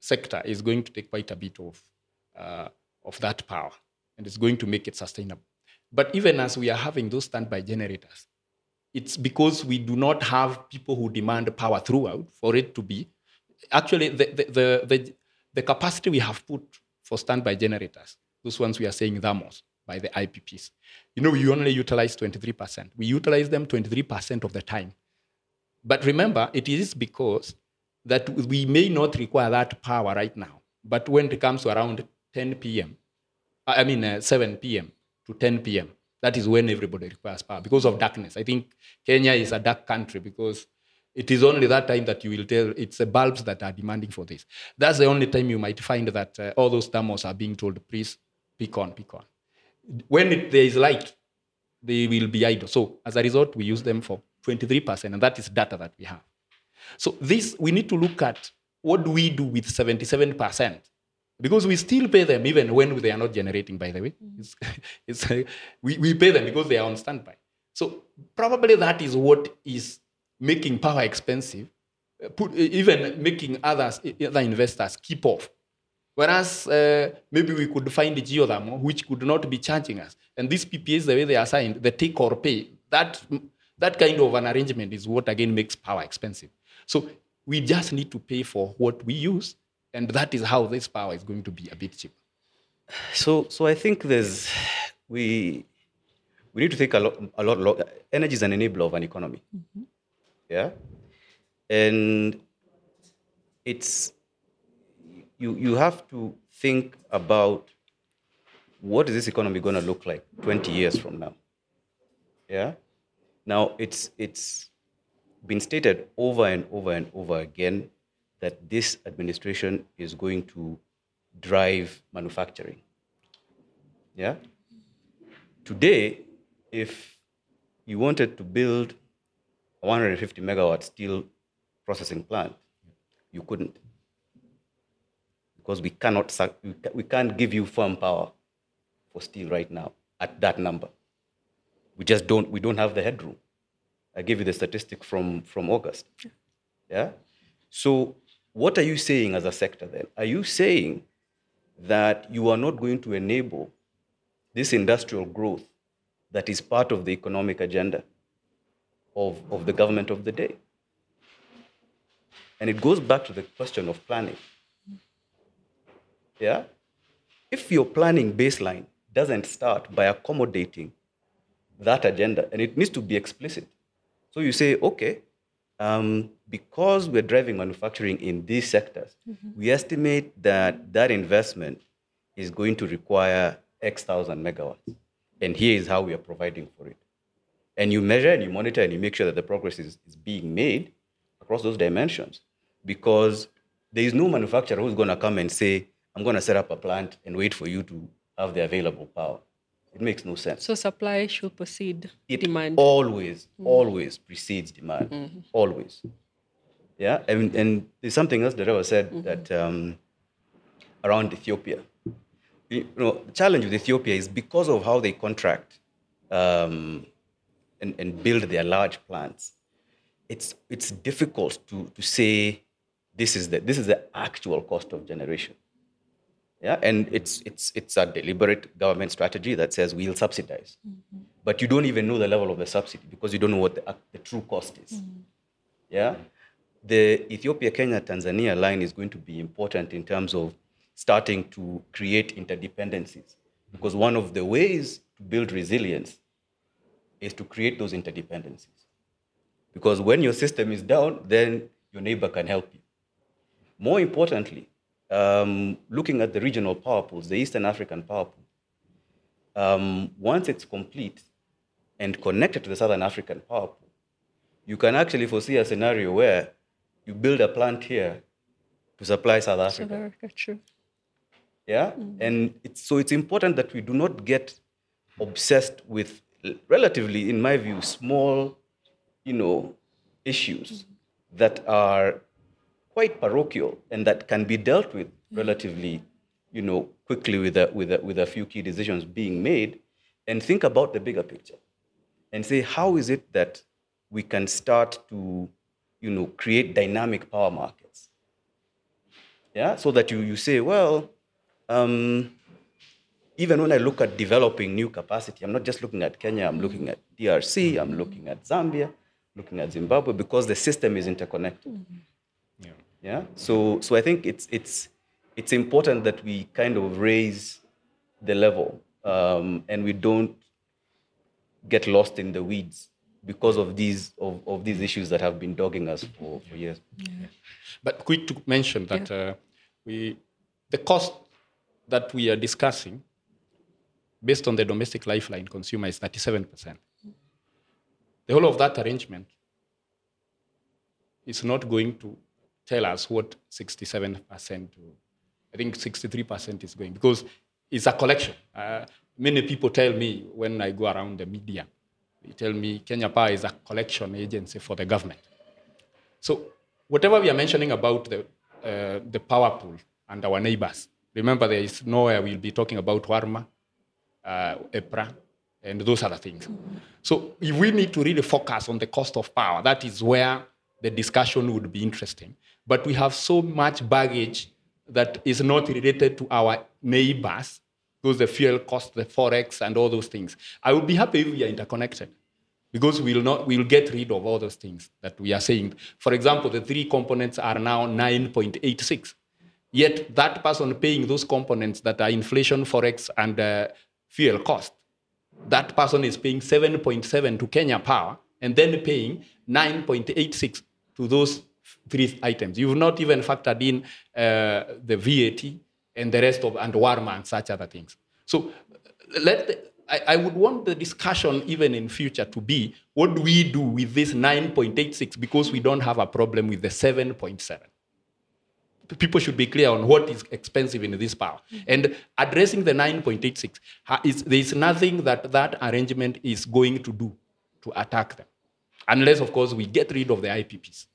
sector is going to take quite a bit of, uh, of that power and it's going to make it sustainable. But even as we are having those standby generators, it's because we do not have people who demand power throughout for it to be. Actually, the, the, the, the, the capacity we have put for standby generators, those ones we are saying thermals by the IPPs, you know, we only utilize 23%. We utilize them 23% of the time. But remember, it is because that we may not require that power right now. But when it comes to around 10 p.m., I mean uh, 7 p.m. to 10 p.m., that is when everybody requires power because of darkness. I think Kenya is a dark country because it is only that time that you will tell it's the bulbs that are demanding for this. That's the only time you might find that uh, all those thermals are being told, please pick on, pick on. When it, there is light, they will be idle. So as a result, we use them for 23%, and that is data that we have. So this, we need to look at what do we do with 77%? Because we still pay them even when they are not generating, by the way. Mm. It's, it's, uh, we, we pay them because they are on standby. So probably that is what is making power expensive, uh, put, even making others, other investors keep off. Whereas uh, maybe we could find geothermal which could not be charging us. And these PPAs, the way they are signed, the take or pay, that, that kind of an arrangement is what again makes power expensive. So we just need to pay for what we use, and that is how this power is going to be a bit cheaper. So, so I think there's we we need to think a lot. A lot, lot energy is an enabler of an economy. Mm-hmm. Yeah, and it's you you have to think about what is this economy going to look like 20 years from now. Yeah, now it's it's been stated over and over and over again that this administration is going to drive manufacturing. Yeah? Today, if you wanted to build a 150 megawatt steel processing plant, you couldn't. Because we cannot, we can't give you firm power for steel right now at that number. We just don't, we don't have the headroom. I gave you the statistic from, from August. Yeah? So, what are you saying as a sector then? Are you saying that you are not going to enable this industrial growth that is part of the economic agenda of, of the government of the day? And it goes back to the question of planning. Yeah? If your planning baseline doesn't start by accommodating that agenda, and it needs to be explicit, so you say, okay, um, because we're driving manufacturing in these sectors, mm-hmm. we estimate that that investment is going to require X thousand megawatts. And here is how we are providing for it. And you measure and you monitor and you make sure that the progress is, is being made across those dimensions. Because there is no manufacturer who's going to come and say, I'm going to set up a plant and wait for you to have the available power. It makes no sense. So supply should precede it demand. Always, mm. always precedes demand. Mm-hmm. Always. Yeah, and, and there's something else that I was said mm-hmm. that um, around Ethiopia. You know, the challenge with Ethiopia is because of how they contract um, and, and build their large plants. It's it's difficult to, to say this is the this is the actual cost of generation. Yeah, and it's it's it's a deliberate government strategy that says we'll subsidize, mm-hmm. but you don't even know the level of the subsidy because you don't know what the, the true cost is. Mm-hmm. Yeah, the Ethiopia, Kenya, Tanzania line is going to be important in terms of starting to create interdependencies. Because one of the ways to build resilience is to create those interdependencies. Because when your system is down, then your neighbor can help you. More importantly, um, looking at the regional power pools, the Eastern African power pool, um, once it's complete and connected to the Southern African power pool, you can actually foresee a scenario where you build a plant here to supply South Africa. South Africa, true. Yeah, and it's, so it's important that we do not get obsessed with relatively, in my view, small, you know, issues that are quite parochial and that can be dealt with relatively, you know, quickly with a, with a, with a few key decisions being made, and think about the bigger picture, and say how is it that we can start to, you know, create dynamic power markets. Yeah, so that you you say, well, um, even when I look at developing new capacity, I'm not just looking at Kenya, I'm looking at DRC, I'm looking at Zambia, looking at Zimbabwe, because the system is interconnected. Yeah. Yeah. So so I think it's it's it's important that we kind of raise the level um, and we don't get lost in the weeds because of these of, of these issues that have been dogging us for, for years. But quick to mention that uh, we, the cost that we are discussing, based on the domestic lifeline consumer, is 37%. The whole of that arrangement is not going to tell us what 67%, to, I think 63% is going, because it's a collection. Uh, many people tell me when I go around the media, they tell me Kenya Power is a collection agency for the government. So whatever we are mentioning about the, uh, the power pool and our neighbors, remember there is nowhere we'll be talking about Warma, uh, EPRA, and those other things. So if we need to really focus on the cost of power, that is where the discussion would be interesting. But we have so much baggage that is not related to our neighbors, those the fuel cost, the forex, and all those things. I would be happy if we are interconnected because we'll not we'll get rid of all those things that we are saying. For example, the three components are now 9.86. Yet that person paying those components that are inflation, forex, and uh, fuel cost, that person is paying 7.7 to Kenya Power and then paying 9.86 to those three items. You've not even factored in uh, the VAT and the rest of and Warma and such other things. So let the, I, I would want the discussion even in future to be what do we do with this 9.86 because we don't have a problem with the 7.7 people should be clear on what is expensive in this power. And addressing the 9.86, is, there is nothing that that arrangement is going to do to attack them. Unless, of course, we get rid of the IPPs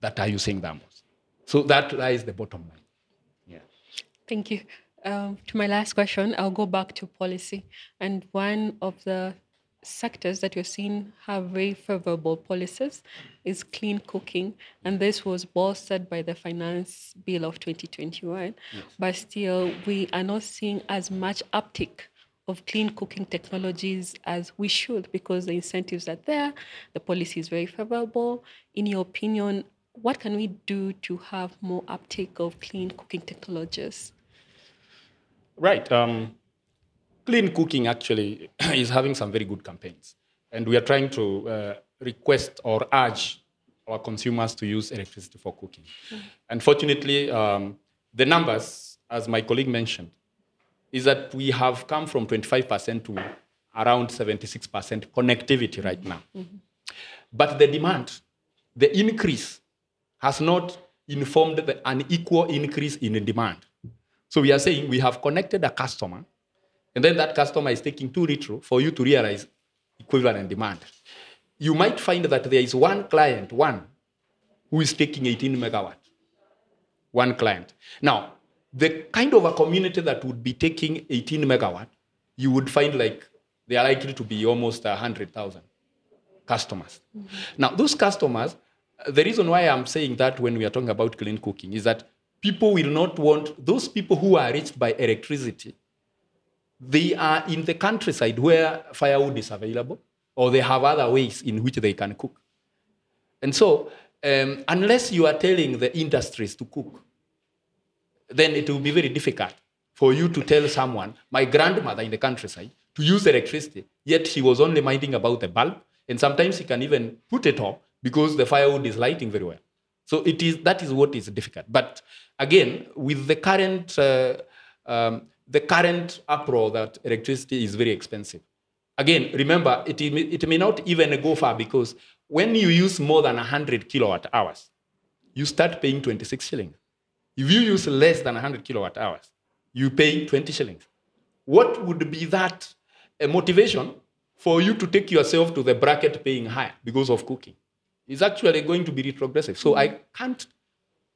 that are using thermals. So that lies the bottom line. Yeah. Thank you. Um, to my last question, I'll go back to policy. And one of the sectors that you're seeing have very favorable policies is clean cooking. And this was bolstered by the finance bill of 2021. But still, we are not seeing as much uptick of clean cooking technologies as we should because the incentives are there, the policy is very favorable. In your opinion, what can we do to have more uptake of clean cooking technologies? Right. Um, clean cooking actually is having some very good campaigns. And we are trying to uh, request or urge our consumers to use electricity for cooking. Unfortunately, um, the numbers, as my colleague mentioned, is that we have come from 25% to around 76% connectivity right now. Mm-hmm. But the demand, the increase, has not informed the unequal increase in demand. So we are saying we have connected a customer, and then that customer is taking too little for you to realize equivalent demand. You might find that there is one client, one, who is taking 18 megawatt. One client. Now, the kind of a community that would be taking 18 megawatt, you would find like they are likely to be almost 100,000 customers. Now, those customers, the reason why I'm saying that when we are talking about clean cooking is that people will not want those people who are reached by electricity. They are in the countryside where firewood is available, or they have other ways in which they can cook. And so, um, unless you are telling the industries to cook, then it will be very difficult for you to tell someone, my grandmother in the countryside, to use electricity, yet she was only minding about the bulb, and sometimes he can even put it off because the firewood is lighting very well. So it is that is what is difficult. But again, with the current uh, um, the current uproar that electricity is very expensive. Again, remember it, it may not even go far because when you use more than 100 kilowatt hours, you start paying 26 shillings. If you use less than 100 kilowatt hours, you pay 20 shillings. What would be that a motivation for you to take yourself to the bracket paying higher because of cooking? It's actually going to be retrogressive. So I can't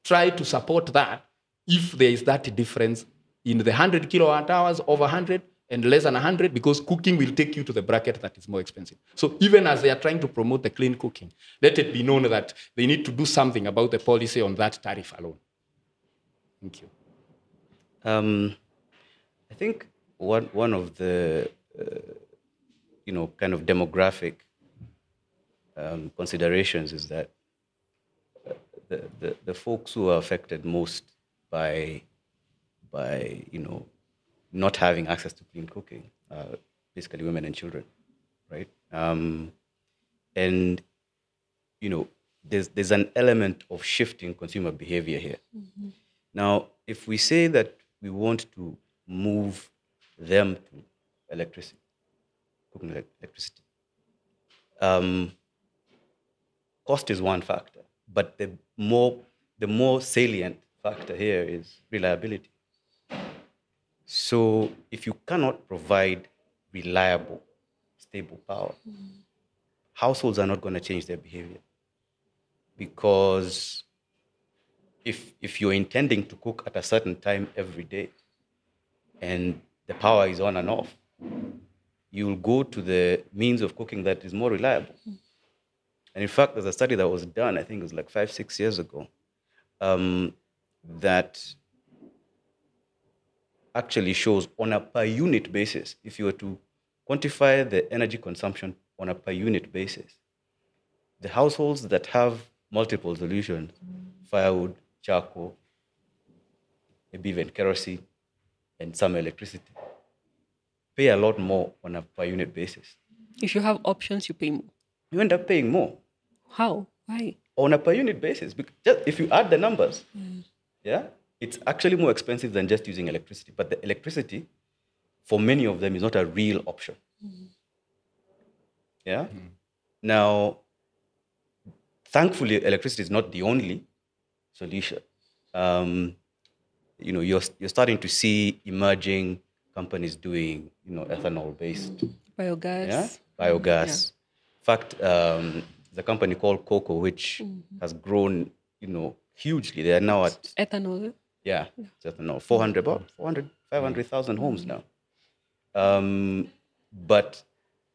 try to support that if there is that difference in the 100 kilowatt hours over 100 and less than 100 because cooking will take you to the bracket that is more expensive. So even as they are trying to promote the clean cooking, let it be known that they need to do something about the policy on that tariff alone. Thank you. Um, I think one one of the uh, you know kind of demographic um, considerations is that uh, the, the the folks who are affected most by by you know not having access to clean cooking, basically women and children, right? Um, and you know, there's there's an element of shifting consumer behavior here. Now, if we say that we want to move them to electricity, cooking electricity, um, cost is one factor, but the more the more salient factor here is reliability. So if you cannot provide reliable, stable power, households are not going to change their behavior. Because if, if you're intending to cook at a certain time every day and the power is on and off, you'll go to the means of cooking that is more reliable. And in fact, there's a study that was done, I think it was like five, six years ago, um, that actually shows on a per unit basis, if you were to quantify the energy consumption on a per unit basis, the households that have multiple solutions, firewood, charcoal, maybe even kerosene, and some electricity, pay a lot more on a per unit basis. If you have options, you pay more. You end up paying more How? Why? on a per unit basis. Just if you add the numbers, mm. yeah, it's actually more expensive than just using electricity. But the electricity, for many of them, is not a real option. Mm. Yeah. Now, thankfully, electricity is not the only solution. Um, you know, you're you're starting to see emerging companies doing you know ethanol-based Biogas. yeah, biogas. In fact, um, the company called Koko, which has grown, you know, hugely. They are now at Ethanol. yeah, just know 400, about 400, 500,000 homes now. Um, but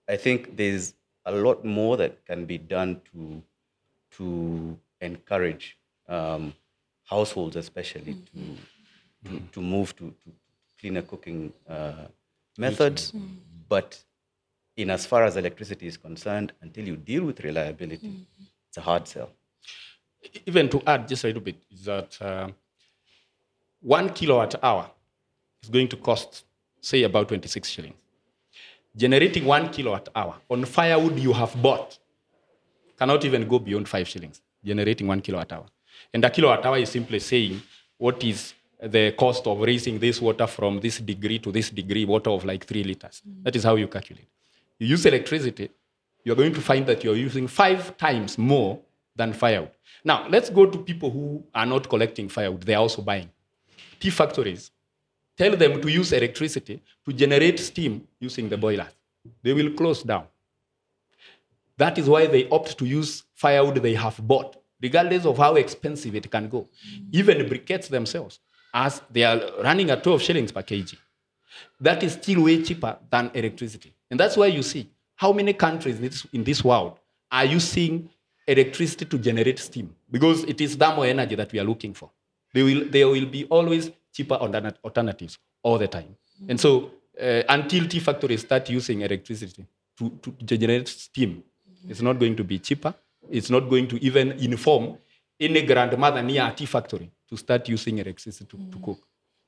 I think there's a lot more that can be done to to encourage um, households, especially to, to to move to, to cleaner cooking uh, methods. But in as far as electricity is concerned, until you deal with reliability, it's a hard sell. even to add just a little bit is that uh, one kilowatt hour is going to cost say about 26 shillings. Generating one kilowatt hour on firewood you have bought cannot even go beyond five shillings generating one kilowatt hour and a kilowatt hour is simply saying what is the cost of raising this water from this degree to this degree water of like three liters mm. that is how you calculate you use electricity you're going to find that you're using five times more than firewood. Now, let's go to people who are not collecting firewood, they're also buying. Tea factories, tell them to use electricity to generate steam using the boilers. They will close down. That is why they opt to use firewood they have bought, regardless of how expensive it can go. Even briquettes themselves, as they are running at 12 shillings per kg that is still way cheaper than electricity. And that's why you see how many countries in this, world are using electricity to generate steam because it is thermal energy that we are looking for. There will, there will be always cheaper alternat- alternatives all the time. And so uh, until tea factories start using electricity to, to generate steam, it's not going to be cheaper. It's not going to even inform any grandmother near a tea factory to start using electricity to, to cook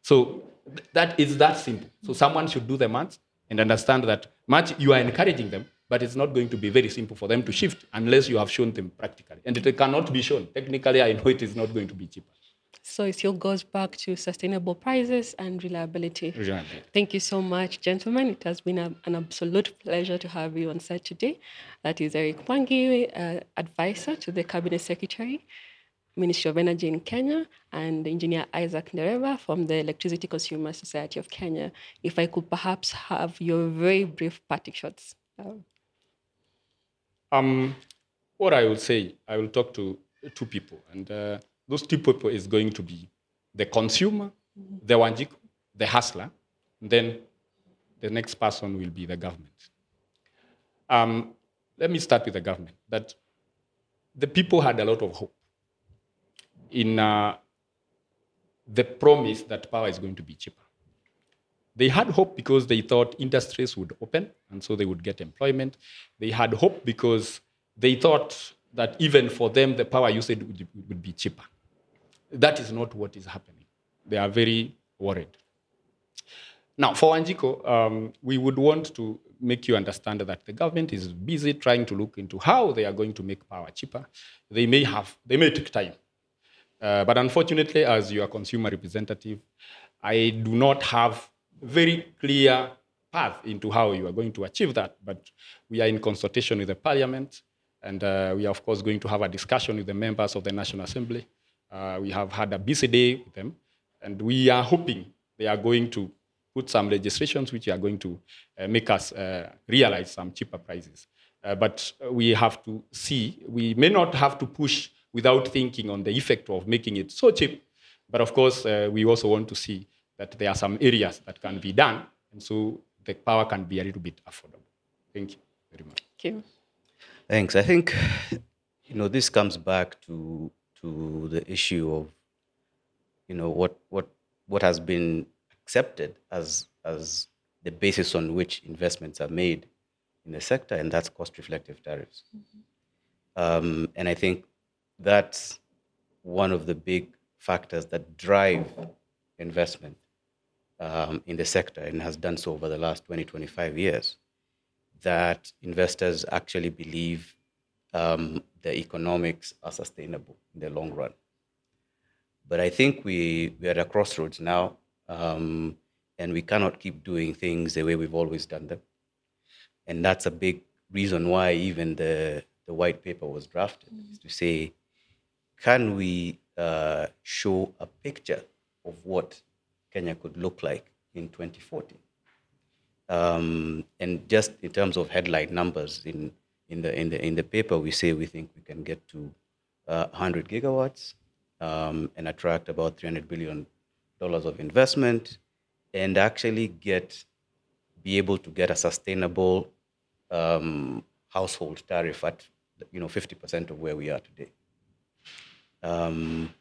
So th- that is that simple. So mm. someone should do the maths and understand that much you are encouraging them, but it's not going to be very simple for them to shift unless you have shown them practically. And it cannot be shown. Technically, I know it is not going to be cheaper. So it still goes back to sustainable prices and reliability. Reliability. Thank you so much, gentlemen. It has been a, an absolute pleasure to have you on set today. That is Eric Mwangi, uh, advisor to the Cabinet Secretary, Ministry of Energy in Kenya, and Engineer Isaac Ndereva from the Electricity Consumer Society of Kenya. If I could perhaps have your very brief parting shots. Uh, Um, what I will say, I will talk to two people, and uh, those two people is going to be the consumer, the Wanjiku, the hustler, then the next person will be the government. Um, let me start with the government. That the people had a lot of hope in uh, the promise that power is going to be cheaper. They had hope because they thought industries would open and so they would get employment. They had hope because they thought that even for them, the power usage would, would be cheaper. That is not what is happening. They are very worried. Now, for Wanjiko, um, we would want to make you understand that the government is busy trying to look into how they are going to make power cheaper. They may have, they may take time. Uh, but unfortunately, as your consumer representative, I do not have very clear path into how you are going to achieve that. But we are in consultation with the parliament, and uh, we are, of course, going to have a discussion with the members of the National Assembly. Uh, we have had a busy day with them, and we are hoping they are going to put some legislations which are going to uh, make us uh, realize some cheaper prices. Uh, but we have to see, we may not have to push without thinking on the effect of making it so cheap. But of course, uh, we also want to see that there are some areas that can be done, and so the power can be a little bit affordable. Thank you very much. Thank you. Thanks. I think you know this comes back to to the issue of you know what what what has been accepted as as the basis on which investments are made in the sector, and that's cost reflective tariffs. Um, and I think that's one of the big factors that drive investment um, in the sector and has done so over the last 20, 25 years. That investors actually believe um, the economics are sustainable in the long run. But I think we, we're at a crossroads now, um, and we cannot keep doing things the way we've always done them. And that's a big reason why even the, the white paper was drafted, is to say, can we uh, show a picture of what Kenya could look like in 2040? Um, and just in terms of headline numbers, in, in, the, in, the, in the paper, we say we think we can get to uh, 100 gigawatts um, and attract about 300 billion dollars of investment, and actually get be able to get a sustainable um, household tariff at you know 50% of where we are today. Um,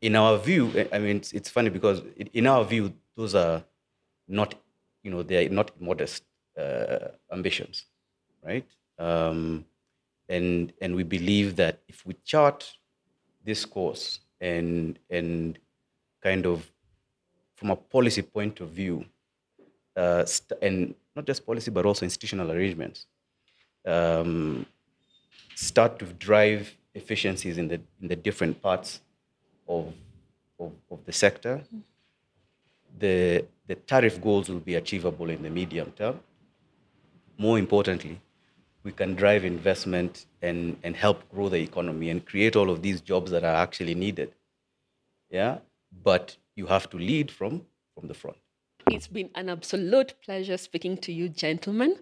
in our view, I- mean, it's, it's funny because in- in our view, those are not, you know, they are not modest uh, ambitions, right? Um, and and we believe that if we chart this course and and kind of from a policy point of view, uh, st- and not just policy but also institutional arrangements, um, start to drive efficiencies in the in the different parts of of, of the sector, the the tariff goals will be achievable in the medium term. More importantly, we can drive investment and, and help grow the economy and create all of these jobs that are actually needed. Yeah, but you have to lead from from the front. It's been an absolute pleasure speaking to you, gentlemen.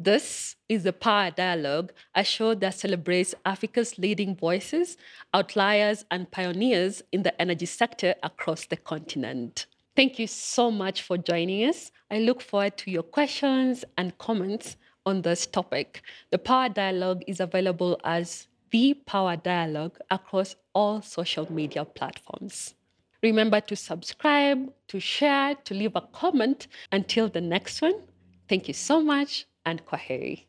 This is the Power Dialogue, a show that celebrates Africa's leading voices, outliers, and pioneers in the energy sector across the continent. Thank you so much for joining us. I look forward to your questions and comments on this topic. The Power Dialogue is available as the Power Dialogue across all social media platforms. Remember to subscribe, to share, to leave a comment. Until the next one, thank you so much and kwaheri.